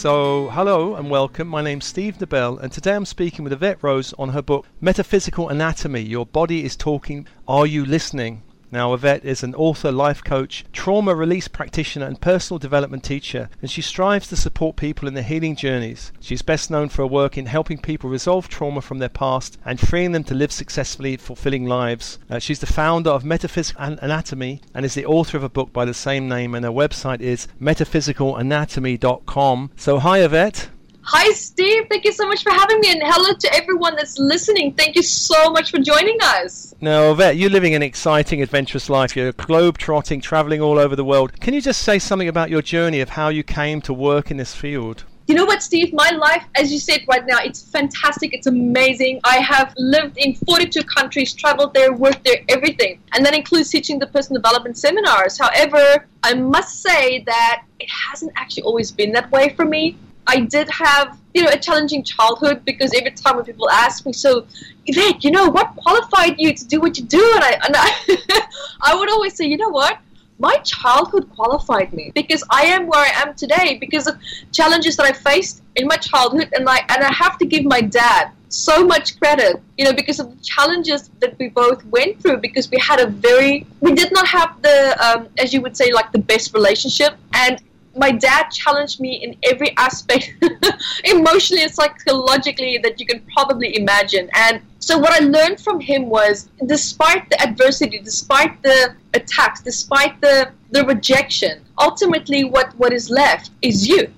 So, hello and welcome. My name's Steve Nobel, and today I'm speaking with Yvette Rose on her book Metaphysical Anatomy Your Body is Talking. Are You Listening? Now, Yvette is an author, life coach, trauma release practitioner, and personal development teacher, and she strives to support people in their healing journeys. She's best known for her work in helping people resolve trauma from their past and freeing them to live successfully, fulfilling lives. Uh, she's the founder of Metaphysical Anatomy and is the author of a book by the same name, and her website is metaphysicalanatomy.com. So, hi, Yvette. Hi, Steve. Thank you so much for having me, and hello to everyone that's listening. Thank you so much for joining us. Now, Yvette, you're living an exciting, adventurous life. You're globe trotting, traveling all over the world. Can you just say something about your journey of how you came to work in this field? You know what, Steve? My life, as you said right now, it's fantastic. It's amazing. I have lived in 42 countries, traveled there, worked there, everything. And that includes teaching the personal development seminars. However, I must say that it hasn't actually always been that way for me. I did have, you know, a challenging childhood because every time when people ask me, so Yvette, you know, what qualified you to do what you do? And I, and I, I would always say, you know what? My childhood qualified me because I am where I am today because of challenges that I faced in my childhood, and I and I have to give my dad so much credit, you know, because of the challenges that we both went through. Because we had a very, we did not have the, um, as you would say, like the best relationship, and my dad challenged me in every aspect, emotionally and psychologically, that you can probably imagine. And so, what I learned from him was despite the adversity, despite the attacks, despite the, the rejection, ultimately, what, what is left is you.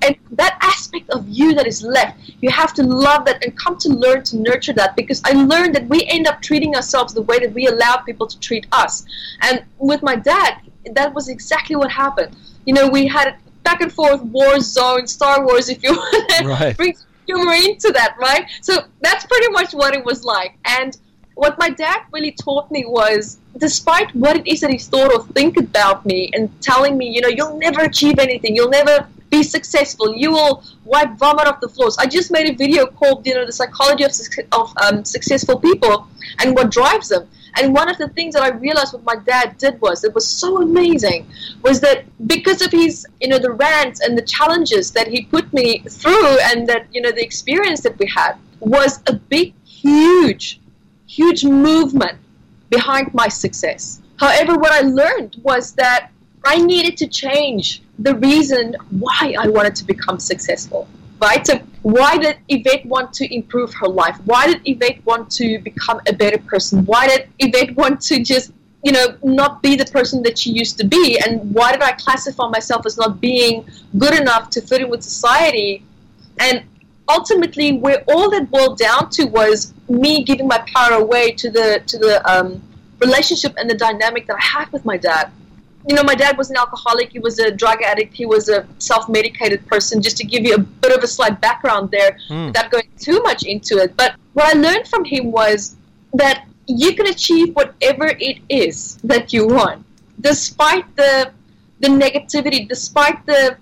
And that aspect of you that is left, you have to love that and come to learn to nurture that because I learned that we end up treating ourselves the way that we allow people to treat us. And with my dad, that was exactly what happened you know, we had back and forth war zone, Star Wars, if you want to right. bring humor into that, right? So that's pretty much what it was like. And what my dad really taught me was, despite what it is that he thought or think about me, and telling me, you know, you'll never achieve anything, you'll never be successful, you will wipe vomit off the floors. I just made a video called, you know, the psychology of, of um, successful people and what drives them. And one of the things that I realized what my dad did was, it was so amazing, was that because of his, you know, the rants and the challenges that he put me through and that, you know, the experience that we had was a big, huge, huge movement behind my success. However, what I learned was that I needed to change the reason why I wanted to become successful right? So why did Yvette want to improve her life? Why did Yvette want to become a better person? Why did Yvette want to just, you know, not be the person that she used to be? And why did I classify myself as not being good enough to fit in with society? And ultimately, where all that boiled down to was me giving my power away to the to the um, relationship and the dynamic that I had with my dad you know, my dad was an alcoholic. He was a drug addict. He was a self-medicated person. Just to give you a bit of a slight background there, mm. without going too much into it. But what I learned from him was that you can achieve whatever it is that you want, despite the the negativity, despite the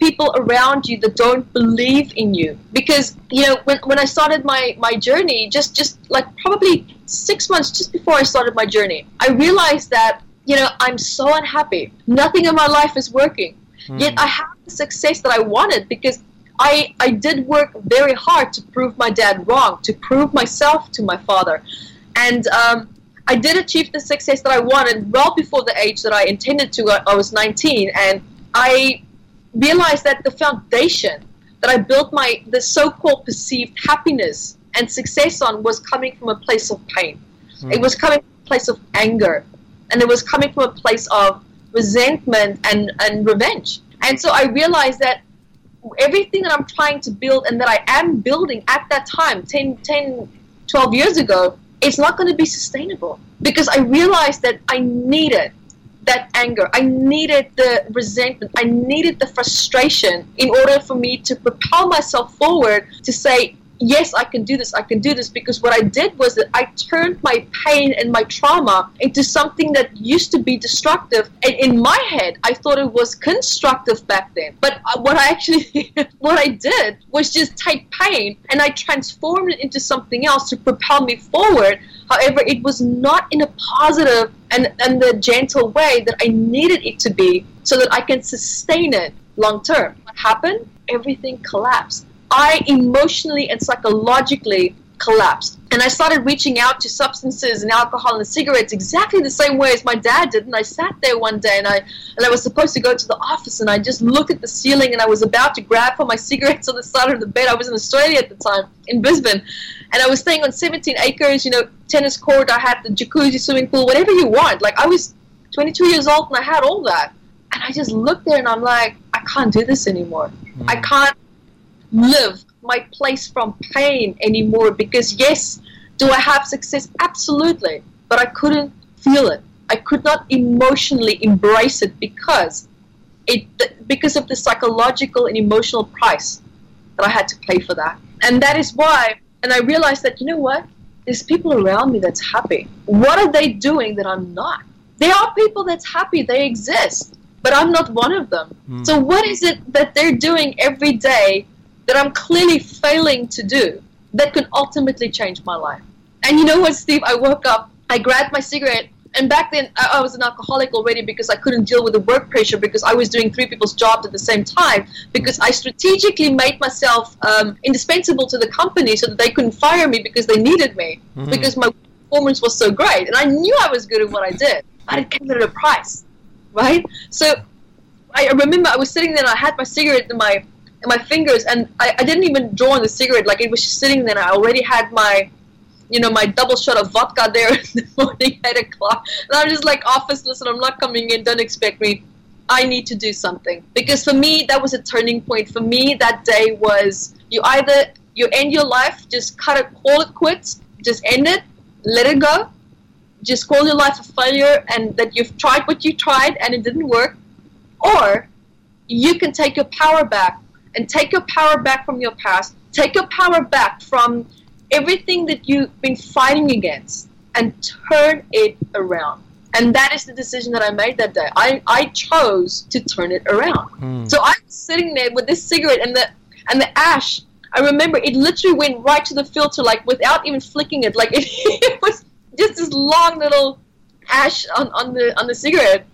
people around you that don't believe in you. Because you know, when when I started my my journey, just just like probably six months just before I started my journey, I realized that you know, I'm so unhappy. Nothing in my life is working. Mm. Yet I have the success that I wanted because I, I did work very hard to prove my dad wrong, to prove myself to my father. And um, I did achieve the success that I wanted well before the age that I intended to. I, I was 19. And I realized that the foundation that I built my the so-called perceived happiness and success on was coming from a place of pain. Mm. It was coming from a place of anger and it was coming from a place of resentment and, and revenge. And so I realized that everything that I'm trying to build and that I am building at that time, 10, 10 12 years ago, it's not going to be sustainable because I realized that I needed that anger. I needed the resentment. I needed the frustration in order for me to propel myself forward to say, yes, I can do this, I can do this, because what I did was that I turned my pain and my trauma into something that used to be destructive. And in my head, I thought it was constructive back then. But uh, what I actually, what I did was just take pain and I transformed it into something else to propel me forward. However, it was not in a positive and, and the gentle way that I needed it to be so that I can sustain it long term. What happened? everything collapsed. I emotionally and psychologically collapsed. And I started reaching out to substances and alcohol and cigarettes exactly the same way as my dad did. And I sat there one day and I and I was supposed to go to the office and I just looked at the ceiling and I was about to grab for my cigarettes on the side of the bed. I was in Australia at the time, in Brisbane. And I was staying on 17 acres, you know, tennis court, I had the jacuzzi, swimming pool, whatever you want. Like I was 22 years old and I had all that. And I just looked there and I'm like, I can't do this anymore. Mm. I can't live my place from pain anymore because yes, do I have success? Absolutely. But I couldn't feel it. I could not emotionally embrace it because it because of the psychological and emotional price that I had to pay for that. And that is why and I realized that you know what? There's people around me that's happy. What are they doing that I'm not? There are people that's happy, they exist, but I'm not one of them. Mm. So what is it that they're doing every day that I'm clearly failing to do that could ultimately change my life. And you know what, Steve? I woke up, I grabbed my cigarette, and back then I, was an alcoholic already because I couldn't deal with the work pressure because I was doing three people's jobs at the same time because I strategically made myself um, indispensable to the company so that they couldn't fire me because they needed me mm-hmm. because my performance was so great and I knew I was good at what I did, but it came at a price, right? So I remember I was sitting there and I had my cigarette in my my fingers, and I, I didn't even draw on the cigarette. Like it was just sitting there. I already had my, you know, my double shot of vodka there in the morning, eight o'clock. And I'm just like, office, listen, I'm not coming in. Don't expect me. I need to do something because for me that was a turning point. For me, that day was you either you end your life, just cut it, call it quits, just end it, let it go, just call your life a failure, and that you've tried what you tried and it didn't work, or you can take your power back and take your power back from your past, take your power back from everything that you've been fighting against and turn it around. And that is the decision that I made that day. I, I chose to turn it around. Mm. So I'm sitting there with this cigarette and the and the ash. I remember it literally went right to the filter, like without even flicking it. Like it, it was just this long little ash on, on the on the cigarette.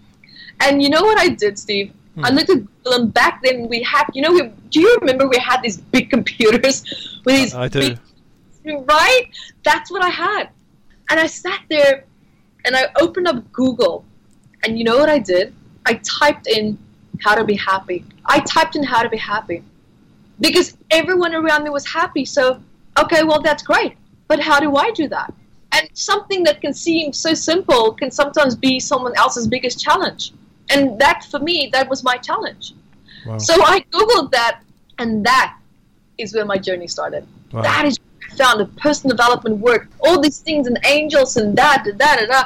And you know what I did, Steve? Hmm. I looked at them back then. We had, you know, we, do you remember we had these big computers with these? I do. Big, right? That's what I had, and I sat there, and I opened up Google, and you know what I did? I typed in how to be happy. I typed in how to be happy, because everyone around me was happy. So, okay, well that's great, but how do I do that? And something that can seem so simple can sometimes be someone else's biggest challenge and that for me that was my challenge wow. so i googled that and that is where my journey started wow. that is I found the personal development work all these things and angels and that da, da, da, da.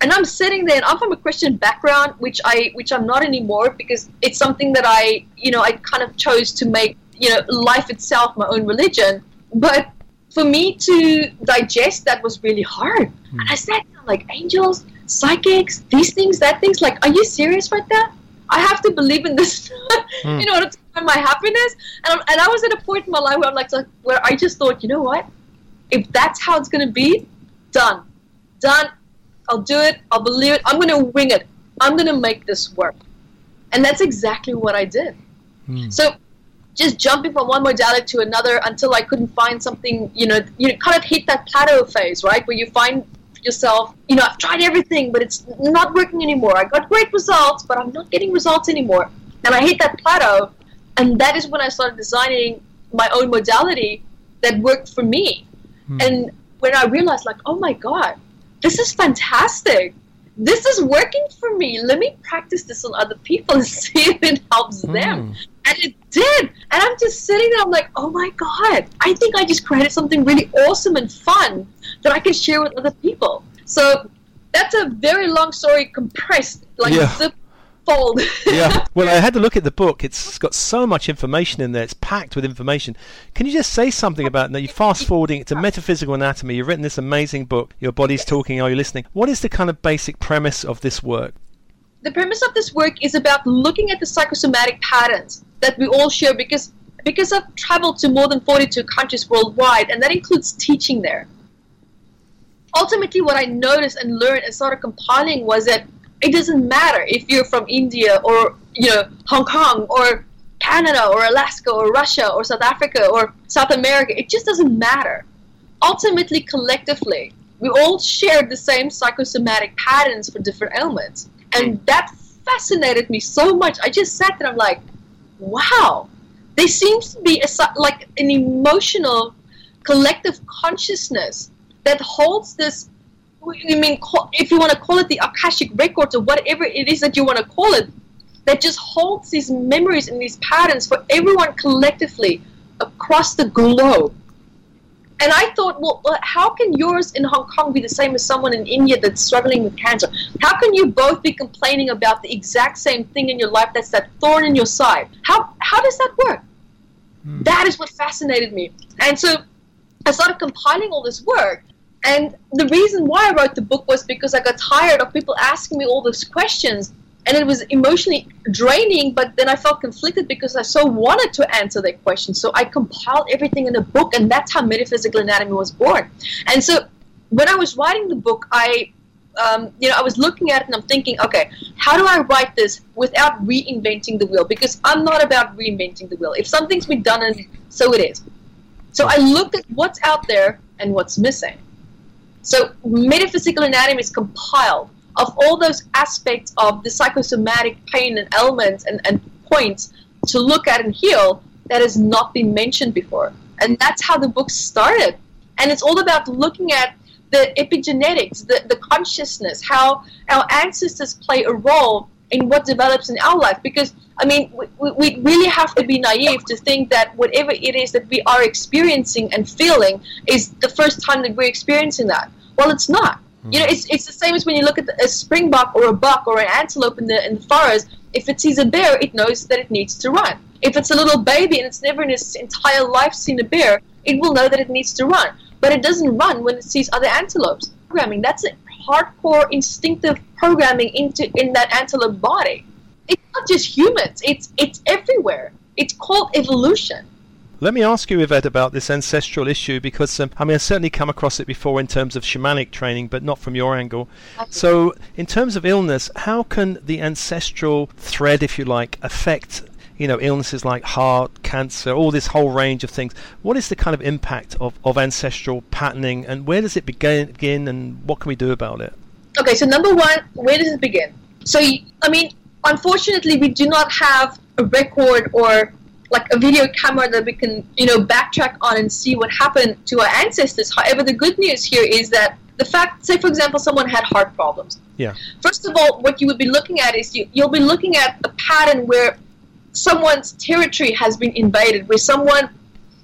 and i'm sitting there and i'm from a christian background which i which i'm not anymore because it's something that i you know i kind of chose to make you know life itself my own religion but for me to digest that was really hard mm. and i sat down like angels psychics, these things, that things. Like, are you serious right there? I have to believe in this mm. in order to find my happiness. And, and I was at a point in my life where I'm like, where I just thought, you know what? If that's how it's going to be, done. Done. I'll do it. I'll believe it. I'm going to wing it. I'm going to make this work. And that's exactly what I did. Mm. So just jumping from one modality to another until I couldn't find something, you know, you kind of hit that plateau phase, right? Where you find yourself, you know, I've tried everything, but it's not working anymore. I got great results, but I'm not getting results anymore. And I hit that plateau. And that is when I started designing my own modality that worked for me. Hmm. And when I realized, like, oh my God, this is fantastic. This is working for me. Let me practice this on other people and see if it helps hmm. them. And it did. And I'm just sitting there, I'm like, oh my God, I think I just created something really awesome and fun that I can share with other people. So that's a very long story compressed, like yeah. Fold. yeah. Well, I had to look at the book. It's got so much information in there. It's packed with information. Can you just say something about now? You're fast forwarding to metaphysical anatomy. You've written this amazing book. Your body's talking. Are you listening? What is the kind of basic premise of this work? The premise of this work is about looking at the psychosomatic patterns that we all share because because I've traveled to more than 42 countries worldwide, and that includes teaching there ultimately what I noticed and learned and started compiling was that it doesn't matter if you're from India or you know Hong Kong or Canada or Alaska or Russia or South Africa or South America. It just doesn't matter. Ultimately, collectively, we all share the same psychosomatic patterns for different ailments. And hmm. that fascinated me so much. I just sat there, I'm like, wow, there seems to be a, like an emotional collective consciousness that holds this I mean, if you want to call it the Akashic records or whatever it is that you want to call it, that just holds these memories and these patterns for everyone collectively across the globe. And I thought, well, how can yours in Hong Kong be the same as someone in India that's struggling with cancer? How can you both be complaining about the exact same thing in your life that's that thorn in your side? How, how does that work? Hmm. That is what fascinated me. And so I started compiling all this work and the reason why I wrote the book was because I got tired of people asking me all those questions. And it was emotionally draining, but then I felt conflicted because I so wanted to answer their questions. So I compiled everything in a book, and that's how Metaphysical Anatomy was born. And so when I was writing the book, I um, you know, I was looking at it and I'm thinking, okay, how do I write this without reinventing the wheel? Because I'm not about reinventing the wheel. If something's been done, and so it is. So I looked at what's out there and what's missing. So metaphysical anatomy is compiled of all those aspects of the psychosomatic pain and elements and, and points to look at and heal that has not been mentioned before. And that's how the book started. And it's all about looking at the epigenetics, the, the consciousness, how our ancestors play a role in what develops in our life. Because, I mean, we, we really have to be naive to think that whatever it is that we are experiencing and feeling is the first time that we're experiencing that. Well, it's not. Mm. You know, it's, it's the same as when you look at a springbok or a buck or an antelope in the in the forest. If it sees a bear, it knows that it needs to run. If it's a little baby and it's never in its entire life seen a bear, it will know that it needs to run. But it doesn't run when it sees other antelopes. Programming that's a hardcore instinctive programming into in that antelope body. It's not just humans. It's it's everywhere. It's called evolution. Let me ask you, Yvette, about this ancestral issue because um, I mean, I've certainly come across it before in terms of shamanic training, but not from your angle. So, in terms of illness, how can the ancestral thread, if you like, affect you know illnesses like heart cancer all this whole range of things? What is the kind of impact of, of ancestral patterning and where does it begin, begin and what can we do about it? Okay so number one where does it begin? So i mean unfortunately we do not have a record or like a video camera that we can you know backtrack on and see what happened to our ancestors. However the good news here is that the fact say for example someone had heart problems. Yeah. First of all what you would be looking at is you, you'll be looking at a pattern where someone's territory has been invaded where someone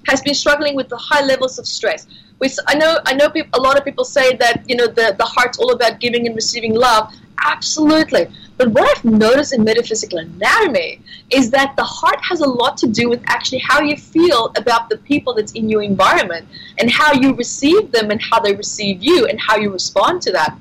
has been struggling with the high levels of stress. Which I know I know people, a lot of people say that you know the, the heart's all about giving and receiving love. Absolutely but what I've noticed in metaphysical anatomy is that the heart has a lot to do with actually how you feel about the people that's in your environment and how you receive them and how they receive you and how you respond to that.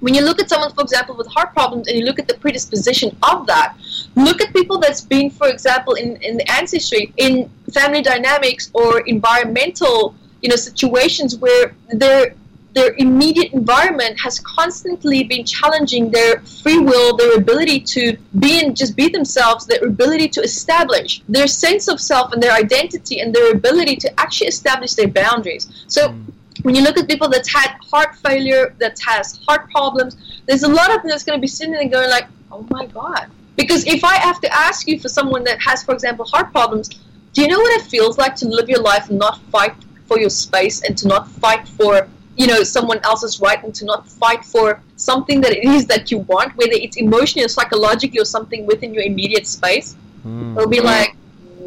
When you look at someone, for example, with heart problems and you look at the predisposition of that, look at people that's been, for example, in, in the ancestry, in family dynamics or environmental you know situations where they're their immediate environment has constantly been challenging their free will, their ability to be and just be themselves, their ability to establish their sense of self and their identity, and their ability to actually establish their boundaries. So. Mm. When you look at people that's had heart failure, that has heart problems, there's a lot of them that's going to be sitting there going like, "Oh my God!" Because if I have to ask you for someone that has, for example, heart problems, do you know what it feels like to live your life and not fight for your space and to not fight for you know someone else's right and to not fight for something that it is that you want whether it's emotionally or psychologically or something within your immediate space mm. it'll be like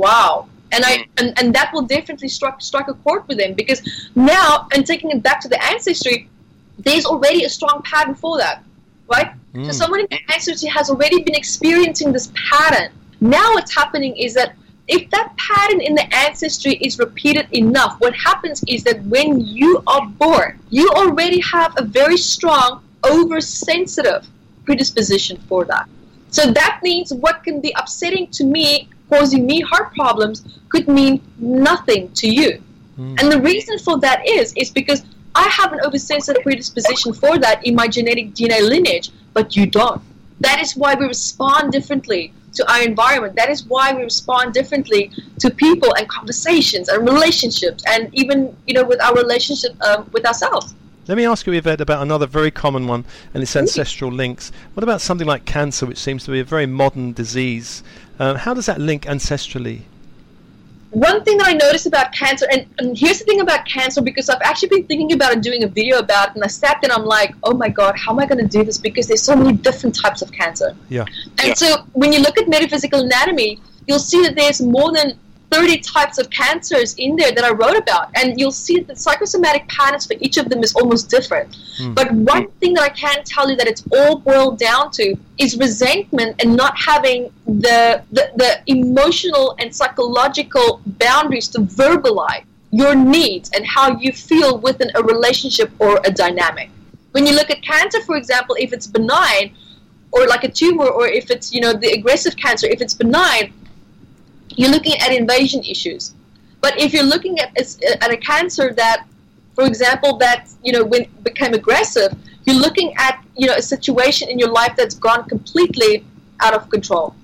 wow. And I and, and that will definitely strike strike a chord with them because now and taking it back to the ancestry there's already a strong pattern for that right? Mm. so someone in the ancestry has already been experiencing this pattern. Now what's happening is that if that pattern in the ancestry is repeated enough, what happens is that when you are born, you already have a very strong oversensitive predisposition for that. So that means what can be upsetting to me, causing me heart problems, could mean nothing to you. Mm. And the reason for that is is because I have an oversensitive predisposition for that in my genetic DNA lineage, but you don't. That is why we respond differently to our environment. That is why we respond differently to people and conversations and relationships, and even you know with our relationship um, with ourselves. Let me ask you, Yvette, about another very common one, and it's ancestral links. What about something like cancer, which seems to be a very modern disease? Uh, how does that link ancestrally? One thing that I noticed about cancer, and, and, here's the thing about cancer, because I've actually been thinking about it, doing a video about it, and I sat there and I'm like, oh my god, how am I going to do this? Because there's so many different types of cancer. Yeah. And yeah. so when you look at metaphysical anatomy, you'll see that there's more than 30 types of cancers in there that I wrote about. And you'll see that the psychosomatic patterns for each of them is almost different. Mm. But one thing that I can tell you that it's all boiled down to is resentment and not having the, the, the emotional and psychological boundaries to verbalize your needs and how you feel within a relationship or a dynamic. When you look at cancer, for example, if it's benign, or like a tumor, or if it's you know the aggressive cancer, if it's benign, you're looking at invasion issues. But if you're looking at a, uh, at a cancer that, for example, that you know when became aggressive, you're looking at you know a situation in your life that's gone completely out of control,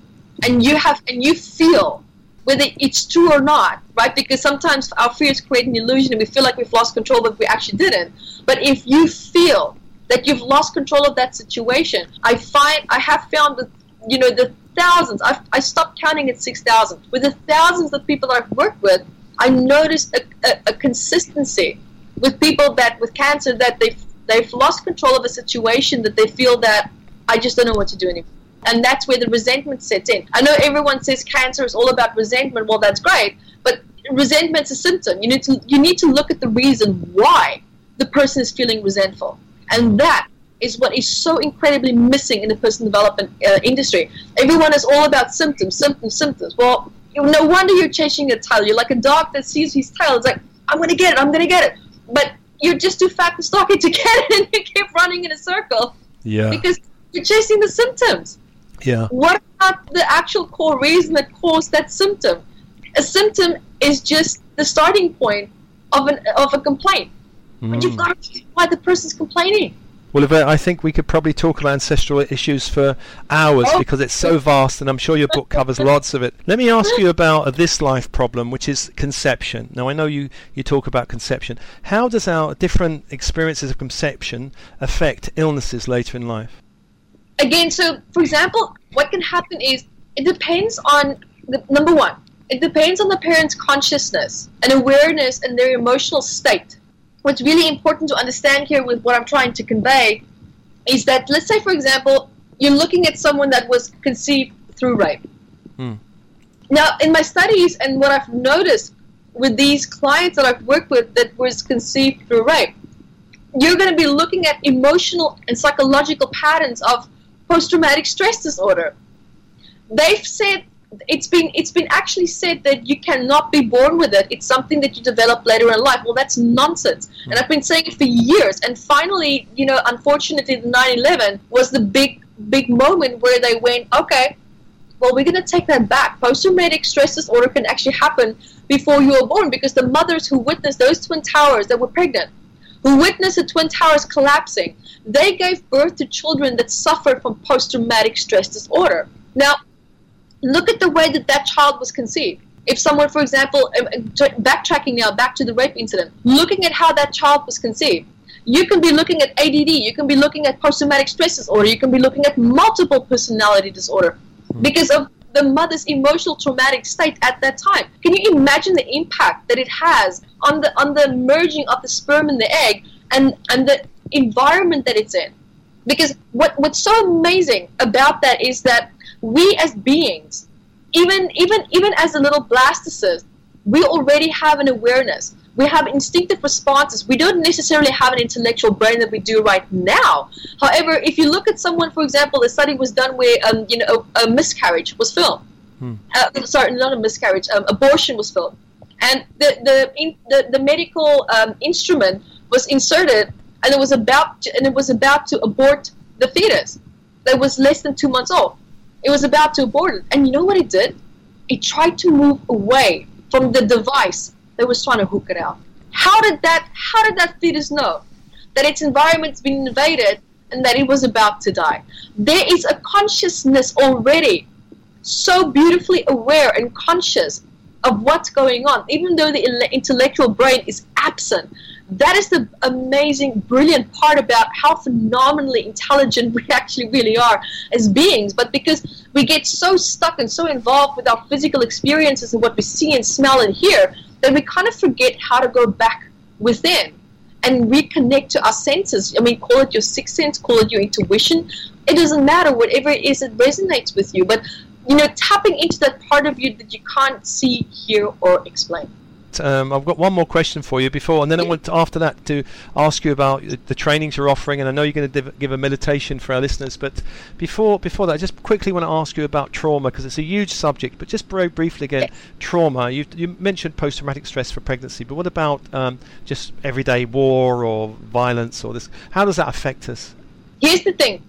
and you have and you feel whether it's true or not, right? Because sometimes our fears create an illusion and we feel like we've lost control, but we actually didn't. But if you feel that you've lost control of that situation, I find I have found that you know the thousands. I've, I stopped counting at 6,000. With the thousands of people I've worked with, I noticed a, a, a, consistency with people that with cancer that they've they've lost control of a situation that they feel that I just don't know what to do anymore. And that's where the resentment sets in. I know everyone says cancer is all about resentment. Well, that's great, but resentment's a symptom. You need to you need to look at the reason why the person is feeling resentful, and that is what is so incredibly missing in the personal development uh, industry. Everyone is all about symptoms, symptoms, symptoms. Well, no wonder you're chasing a tail. You're like a dog that sees his tail. It's like, I'm going to get it, I'm going to get it. But you're just too fat and stocky to get it, and you keep running in a circle. Yeah. Because you're chasing the symptoms. Yeah. What about the actual core reason that caused that symptom? A symptom is just the starting point of an of a complaint. Mm. But you've got to see why the person's complaining. Well, uh, I think we could probably talk about ancestral issues for hours oh. because it's so vast, and I'm sure your book covers lots of it. Let me ask you about a this life problem, which is conception. Now, I know you, you talk about conception. How does our different experiences of conception affect illnesses later in life? Again, so for example, what can happen is it depends on the number one. It depends on the parent's consciousness and awareness and their emotional state what's really important to understand here with what I'm trying to convey is that, let's say, for example, you're looking at someone that was conceived through rape. Hmm. Now, in my studies and what I've noticed with these clients that I've worked with that was conceived through rape, you're going to be looking at emotional and psychological patterns of post traumatic stress disorder. They've said it's been it's been actually said that you cannot be born with it. It's something that you develop later in life. Well, that's nonsense. And I've been saying it for years. And finally, you know, unfortunately, the 9/11 was the big big moment where they went, okay, well, we're going to take that back. Post-traumatic stress disorder can actually happen before you were born because the mothers who witnessed those twin towers that were pregnant, who witnessed the twin towers collapsing, they gave birth to children that suffered from post-traumatic stress disorder. Now, look at the way that that child was conceived. If someone, for example, um, uh, backtracking now back to the rape incident, looking at how that child was conceived, you can be looking at ADD, you can be looking at post-traumatic stress disorder, you can be looking at multiple personality disorder hmm. because of the mother's emotional traumatic state at that time. Can you imagine the impact that it has on the on the merging of the sperm and the egg and, and the environment that it's in? Because what, what's so amazing about that is that we as beings, even even even as a little blastocyst, we already have an awareness. We have instinctive responses. We don't necessarily have an intellectual brain that we do right now. However, if you look at someone, for example, a study was done where um, you know a, a miscarriage was filmed. Hmm. Uh, sorry, not a miscarriage. Um, abortion was filmed, and the the in, the, the medical um, instrument was inserted, and it was about to, and it was about to abort the fetus that was less than two months old. It was about to abort it. And you know what it did? It tried to move away from the device that was trying to hook it out. How did that how did that fetus know that its environment's been invaded and that it was about to die? There is a consciousness already so beautifully aware and conscious of what's going on, even though the intellectual brain is absent. That is the amazing, brilliant part about how phenomenally intelligent we actually really are as beings. But because we get so stuck and so involved with our physical experiences and what we see and smell and hear, that we kind of forget how to go back within and reconnect to our senses. I mean, call it your sixth sense, call it your intuition. It doesn't matter, whatever it is that resonates with you. But you know, tapping into that part of you that you can't see, hear, or explain. Um, I've got one more question for you before, and then I want after that to ask you about the trainings you're offering. And I know you're going to div- give a meditation for our listeners, but before before that, I just quickly want to ask you about trauma because it's a huge subject. But just very briefly again, trauma. You you mentioned post-traumatic stress for pregnancy, but what about um, just everyday war or violence or this? How does that affect us? Here's the thing.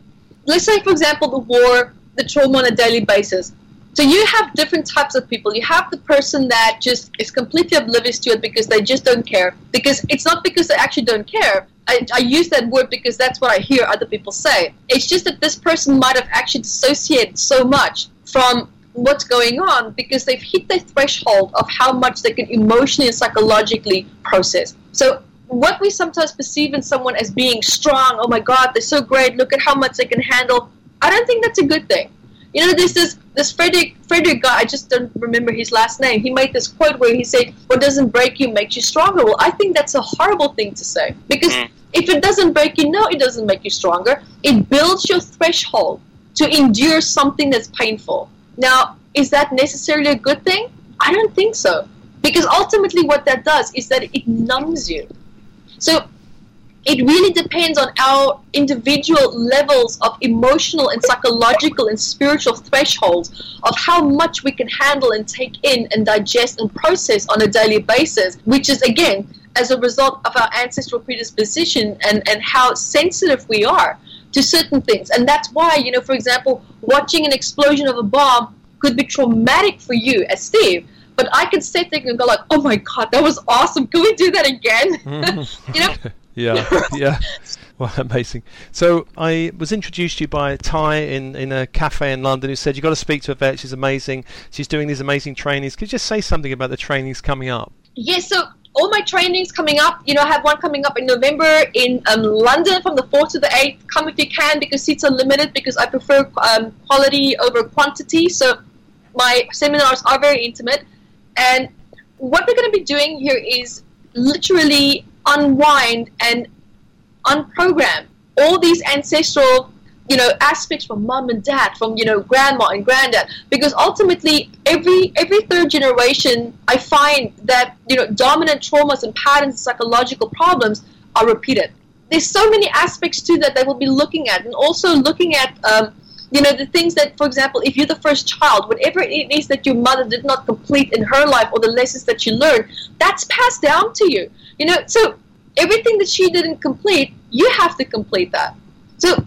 Let's say, for example, the war the trauma on a daily basis. So you have different types of people. You have the person that just is completely oblivious to it because they just don't care. Because it's not because they actually don't care. I, I use that word because that's what I hear other people say. It's just that this person might have actually dissociated so much from what's going on because they've hit the threshold of how much they can emotionally and psychologically process. So what we sometimes perceive in someone as being strong, oh my god, they're so great, look at how much they can handle, I don't think that's a good thing. You know, this is this Frederick Frederick guy. I just don't remember his last name. He made this quote where he said, "What doesn't break you makes you stronger." Well, I think that's a horrible thing to say because mm. if it doesn't break you, no, it doesn't make you stronger. It builds your threshold to endure something that's painful. Now, is that necessarily a good thing? I don't think so because ultimately, what that does is that it numbs you. So it really depends on our individual levels of emotional and psychological and spiritual thresholds of how much we can handle and take in and digest and process on a daily basis, which is again as a result of our ancestral predisposition and, and how sensitive we are to certain things. And that's why, you know, for example, watching an explosion of a bomb could be traumatic for you as Steve. But I could sit there and go like, "Oh my God, that was awesome! Can we do that again?" You know, yeah, yeah. Well, amazing. So I was introduced to you by Ty in, in a cafe in London who said you've got to speak to Yvette. She's amazing. She's doing these amazing trainings. Could you just say something about the trainings coming up? Yes. so all my trainings coming up. You know, I have one coming up in November in um, London from the 4th to the 8th. Come if you can because seats are limited because I prefer um, quality over quantity. So my seminars are very intimate. And what we're going to be doing here is literally unwind and unprogram all these ancestral you know aspects from mom and dad from you know grandma and granddad. Because ultimately every every third generation i find that you know dominant traumas and patterns psychological problems are repeated. There's so many aspects to that that we'll be looking at. And also looking at um, you know the things that for example if you're the first child whatever it is that your mother did not complete in her life or the lessons that you learned that's passed down to you you know, so everything that she didn't complete, you have to complete that. So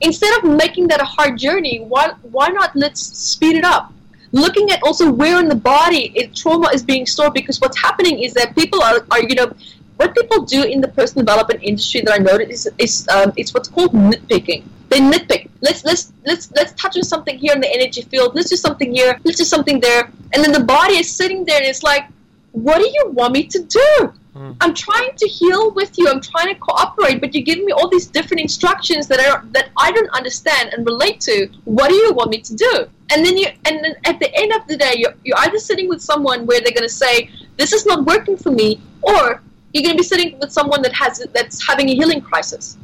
instead of making that a hard journey, why why not let's speed it up? Looking at also where in the body it, trauma is being stored because what's happening is that people are, are you know what people do in the personal development industry that I noticed is, is um, it's what's called nitpicking. They nitpick. Let's let's let's let's touch on something here in the energy field. Let's do something here. Let's do something there. And then the body is sitting there and it's like, what do you want me to do? Mm. I'm trying to heal with you. I'm trying to cooperate, but you give me all these different instructions that are that I don't understand and relate to. What do you want me to do? And then you, and then at the end of the day, you're, you're either sitting with someone where they're going to say, "This is not working for me," or you're going to be sitting with someone that has that's having a healing crisis,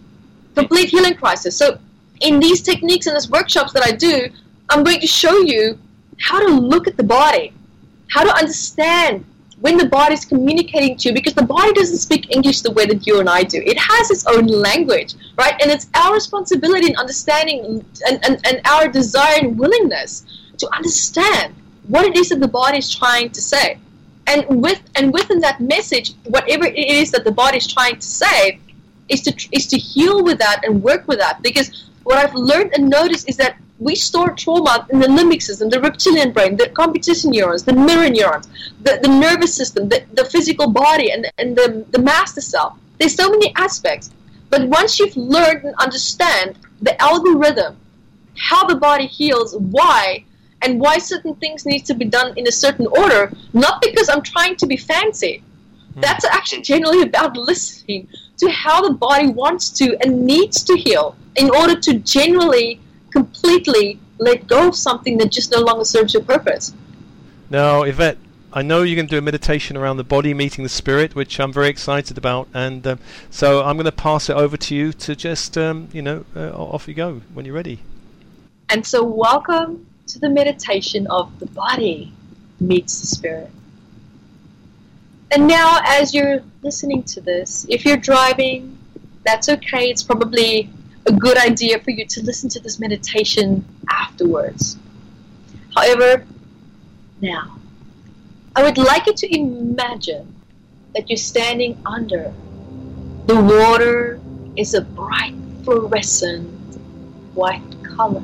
complete healing crisis. So, in these techniques and these workshops that I do, I'm going to show you how to look at the body, how to understand when the body is communicating to you because the body doesn't speak English the way that you and I do. It has its own language, right? And it's our responsibility in understanding and, and, and our desire and willingness to understand what it is that the body is trying to say. And with and within that message, whatever it is that the body is trying to say, is to is to heal with that and work with that. Because what I've learned and noticed is that we store trauma in the limbic system, the reptilian brain, the competition neurons, the mirror neurons, the, the nervous system, the, the physical body, and, and the, the master cell. There's so many aspects. But once you've learned and understand the algorithm, how the body heals, why, and why certain things need to be done in a certain order, not because I'm trying to be fancy. Hmm. That's actually generally about listening to how the body wants to and needs to heal in order to generally, completely let go of something that just no longer serves your purpose. Now, Yvette, I know you're going to do a meditation around the body meeting the spirit, which I'm very excited about, and um, so I'm going to pass it over to you to just, um, you know, uh, off you go when you're ready. And so, welcome to the meditation of the body meets the spirit. And now, as you're listening to this, if you're driving, that's okay. It's probably a good idea for you to listen to this meditation afterwards. However, now, I would like you to imagine that you're standing under. The water is a bright fluorescent white color.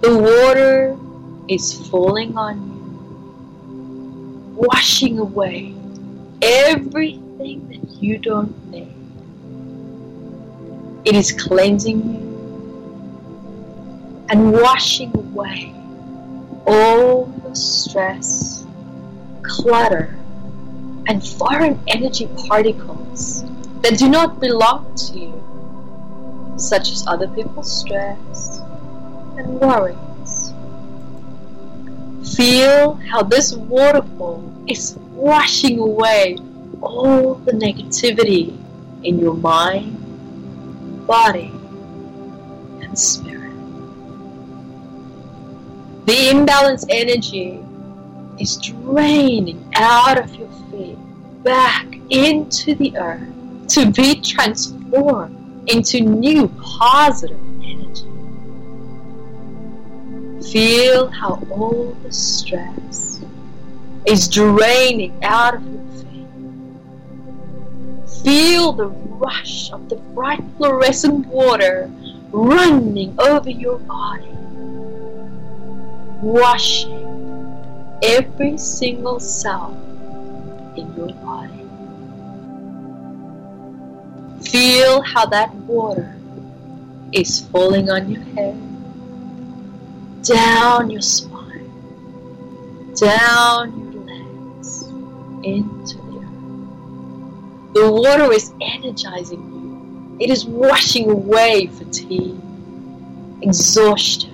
The water is falling on you, washing away everything that you don't need. It is cleansing you and washing away all the stress, clutter, and foreign energy particles that do not belong to you, such as other people's stress and worries. Feel how this waterfall is washing away all the negativity in your mind, body, and spirit. The imbalanced energy is draining out of your feet back into the earth to be transformed into new positive energy. Feel how all the stress is draining out of your. Feel the rush of the bright fluorescent water running over your body washing every single cell in your body. Feel how that water is falling on your head, down your spine, down your legs, into the water is energizing you. It is washing away fatigue, exhaustion,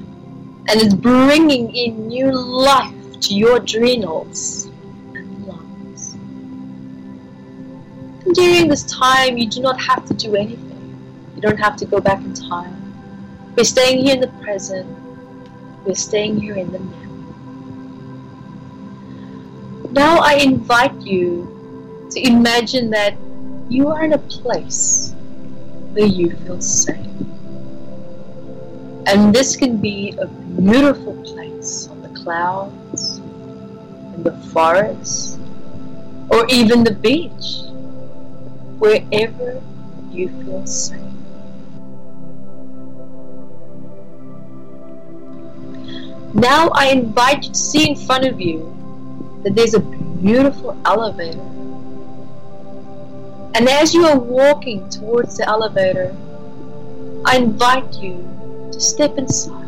and it's bringing in new life to your adrenals and lungs. And during this time, you do not have to do anything. You don't have to go back in time. We're staying here in the present. We're staying here in the now. Now I invite you to imagine that you are in a place where you feel safe. And this can be a beautiful place on the clouds, in the forest, or even the beach, wherever you feel safe. Now I invite you to see in front of you that there's a beautiful elevator. And as you are walking towards the elevator, I invite you to step inside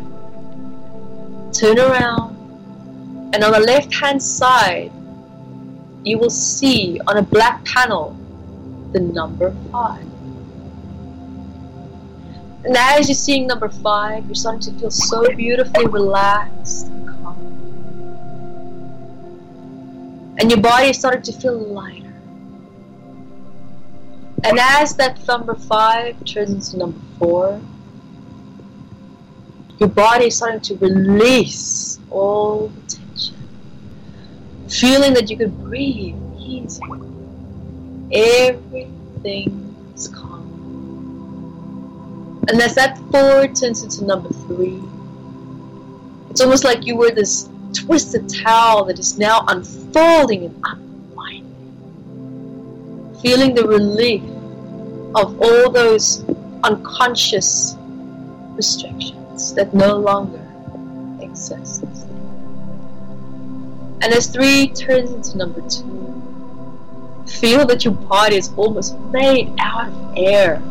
turn around, and on the left hand side, you will see on a black panel the number 5. And as you're seeing number 5, you're starting to feel so beautifully relaxed and calm. And your body is starting to feel lighter. And as that number 5 turns into number 4, your body is starting to release all the tension. Feeling that you can breathe easy. Everything is calm. And as that four turns into number three, it's almost like you were this twisted towel that is now unfolding and unwinding. Feeling the relief of all those unconscious restrictions that no longer exist. And as three turns into number two, feel that your body is almost made out of air.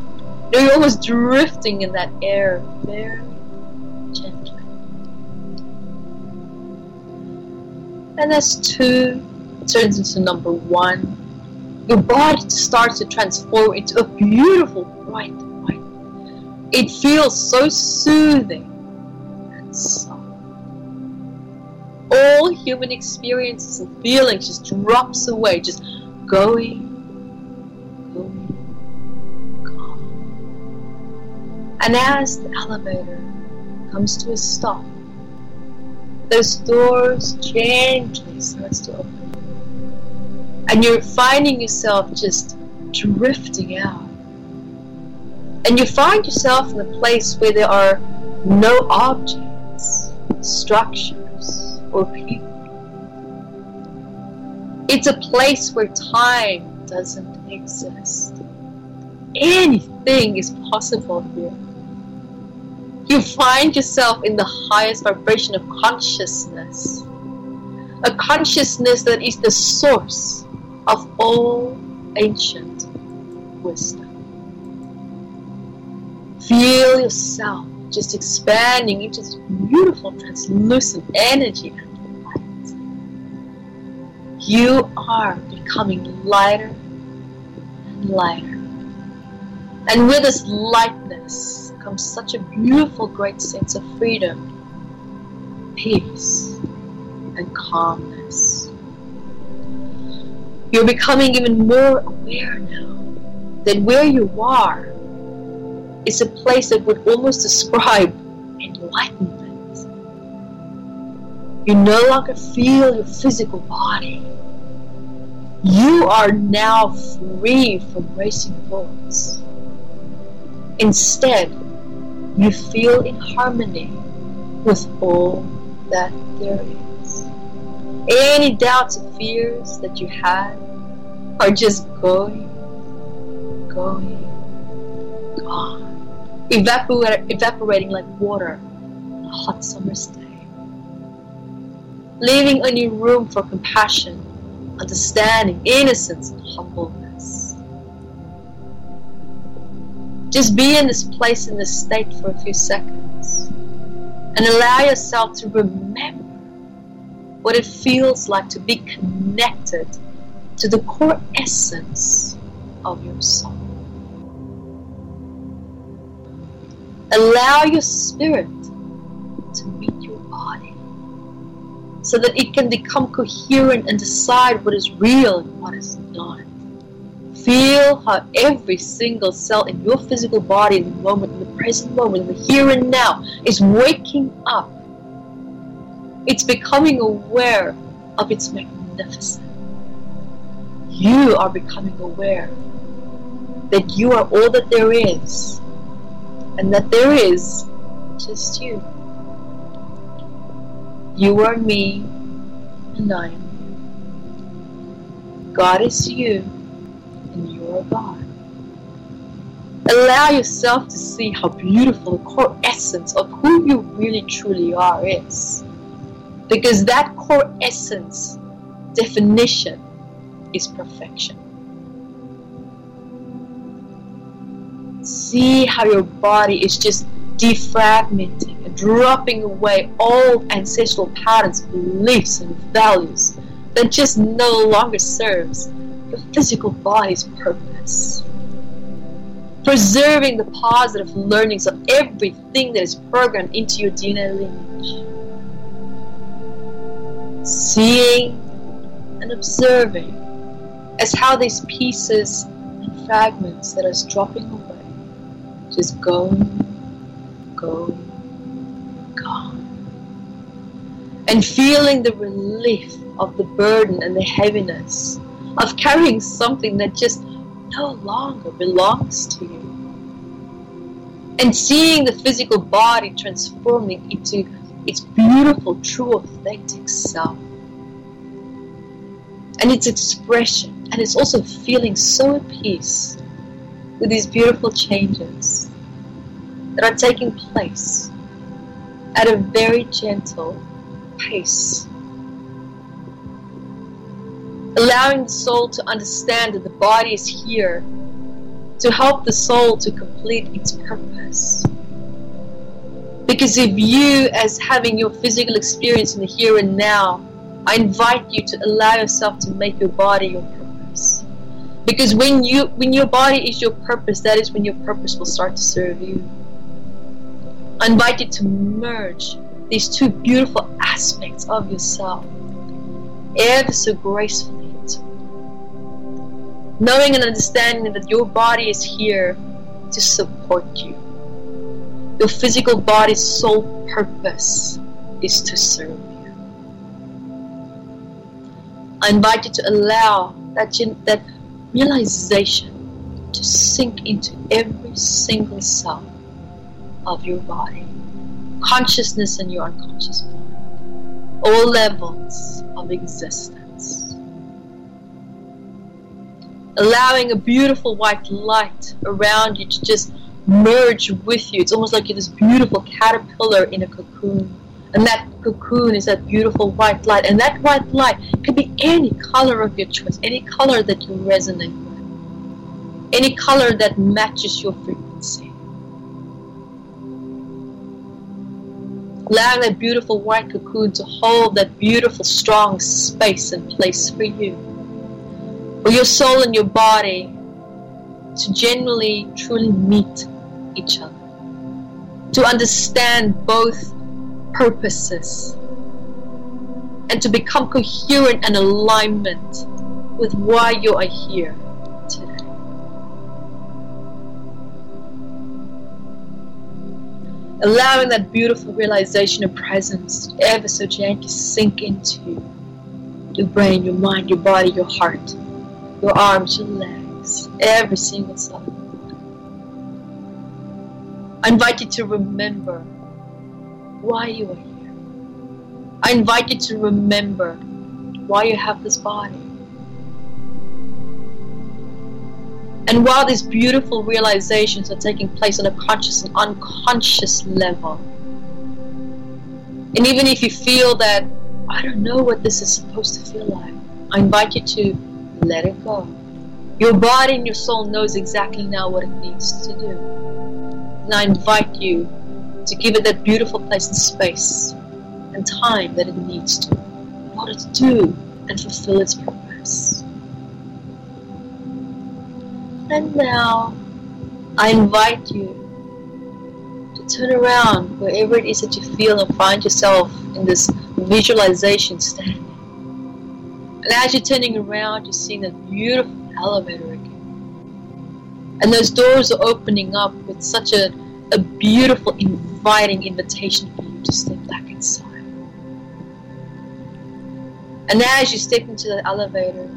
You know, you're almost drifting in that air very gently. And as two turns into number one, your body starts to transform into a beautiful bright white. It feels so soothing and soft. All human experiences and feelings just drops away, just going, going, gone. And as the elevator comes to a stop, those doors gently starts to open and you're finding yourself just drifting out. And you find yourself in a place where there are no objects, structures, or people. It's a place where time doesn't exist. Anything is possible here. You find yourself in the highest vibration of consciousness, a consciousness that is the source of all ancient wisdom. Feel yourself just expanding into this beautiful translucent energy and light. You are becoming lighter and lighter. And with this lightness comes such a beautiful, great sense of freedom, peace, and calmness. You're becoming even more aware now that where you are is a place that would almost describe enlightenment. You no longer feel your physical body. You are now free from racing thoughts. Instead, you feel in harmony with all that there is. Any doubts or fears that you had are just going, going, gone, Evapor- evaporating like water on a hot summer's day. Leaving only room for compassion, understanding, innocence, and humbleness. Just be in this place, in this state for a few seconds, and allow yourself to remember what it feels like to be connected to the core essence of your soul. Allow your spirit to meet your body so that it can become coherent and decide what is real and what is not. Feel how every single cell in your physical body in the moment, in the present moment, in the here and now, is waking up. It's becoming aware of its magnificence you are becoming aware that you are all that there is, and that there is just you. You are me, and I am you. God is you, and you are God. Allow yourself to see how beautiful the core essence of who you really truly are is. Because that core essence definition is perfection. See how your body is just defragmenting and dropping away all ancestral patterns, beliefs, and values that just no longer serves your physical body's purpose. Preserving the positive learnings of everything that is programmed into your DNA lineage. Seeing and observing as how these pieces and fragments that are dropping away just go, go, gone. And feeling the relief of the burden and the heaviness of carrying something that just no longer belongs to you. And seeing the physical body transforming into its beautiful, true, authentic self. And its expression and it's also feeling so at peace with these beautiful changes that are taking place at a very gentle pace. Allowing the soul to understand that the body is here to help the soul to complete its purpose. Because if you, as having your physical experience in the here and now, I invite you to allow yourself to make your body your purpose. Because when you when your body is your purpose, that is when your purpose will start to serve you. I invite you to merge these two beautiful aspects of yourself ever so gracefully. Knowing and understanding that your body is here to support you. Your physical body's sole purpose is to serve I invite you to allow that, that realization to sink into every single cell of your body, consciousness and your unconscious mind, all levels of existence. Allowing a beautiful white light around you to just merge with you. It's almost like you're this beautiful caterpillar in a cocoon. And that cocoon is that beautiful white light. And that white light can be any color of your choice, any color that you resonate with, any color that matches your frequency. Allowing that beautiful white cocoon to hold that beautiful, strong space and place for you. For your soul and your body to genuinely, truly meet each other, to understand both purposes, and to become coherent and alignment with why you are here today. Allowing that beautiful realization of presence ever so gently sink into your brain, your mind, your body, your heart, your arms, your legs, every single cell I invite you to remember why you are here. I invite you to remember why you have this body. And while these beautiful realizations are taking place on a conscious and unconscious level, and even if you feel that, I don't know what this is supposed to feel like, I invite you to let it go. Your body and your soul knows exactly now what it needs to do. And I invite you to give it that beautiful place and space and time that it needs to in order to do and fulfill its purpose. And now I invite you to turn around wherever it is that you feel and find yourself in this visualization standing. And as you're turning around, you're seeing that beautiful elevator again. And those doors are opening up with such a, a beautiful, inviting invitation for you to step back inside. And as you step into the elevator,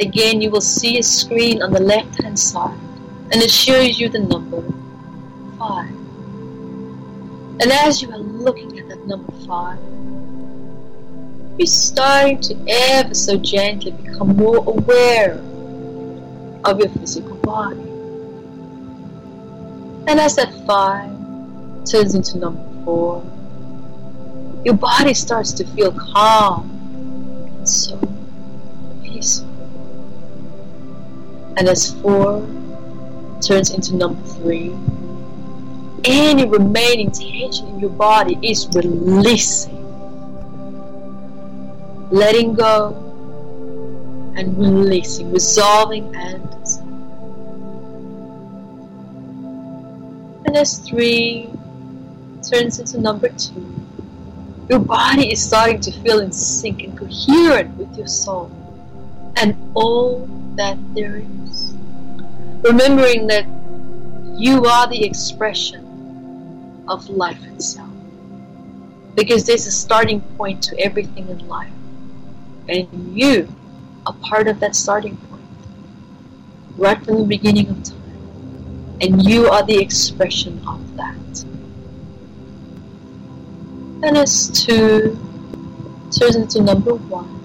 again you will see a screen on the left hand side, and it shows you the number five. And as you are looking at that number five, you're starting to ever so gently become more aware of your physical body. And as that five turns into number four, your body starts to feel calm and so peaceful. And as four turns into number three, any remaining tension in your body is releasing, letting go and releasing, resolving and as three turns into number two, your body is starting to feel in sync and coherent with your soul and all that there is. Remembering that you are the expression of life itself. Because there's a starting point to everything in life. And you are part of that starting point. Right from the beginning of time. And you are the expression of that. And as two turns into number one,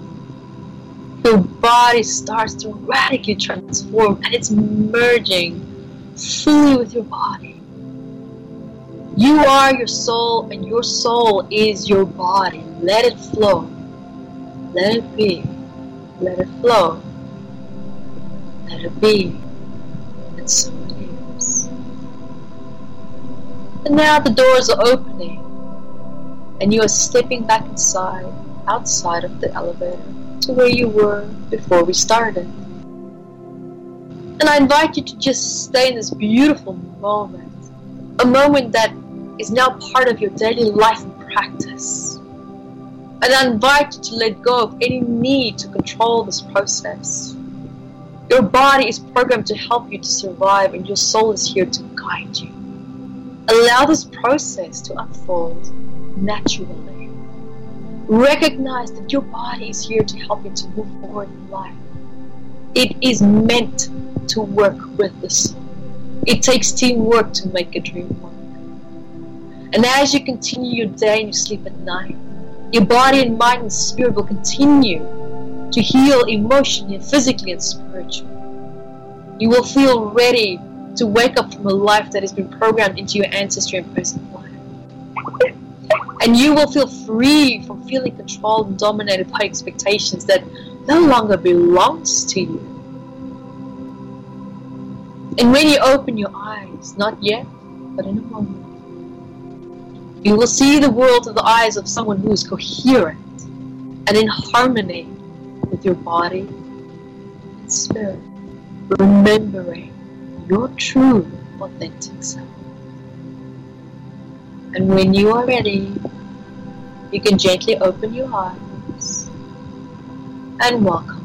your body starts to radically transform and it's merging fully with your body. You are your soul, and your soul is your body. Let it flow. Let it be. Let it flow. Let it be. And And now the doors are opening, and you are stepping back inside outside of the elevator to where you were before we started. And I invite you to just stay in this beautiful moment, a moment that is now part of your daily life and practice. And I invite you to let go of any need to control this process. Your body is programmed to help you to survive, and your soul is here to guide you. Allow this process to unfold naturally. Recognize that your body is here to help you to move forward in life. It is meant to work with the soul. It takes teamwork to make a dream work. And as you continue your day and you sleep at night, your body and mind and spirit will continue to heal emotionally, physically, and spiritually. You will feel ready to wake up from a life that has been programmed into your ancestry and present life. And you will feel free from feeling controlled and dominated by expectations that no longer belongs to you. And when you open your eyes, not yet, but in a moment, you will see the world through the eyes of someone who is coherent and in harmony with your body and spirit, remembering your true, authentic self. And when you are ready, you can gently open your eyes and welcome.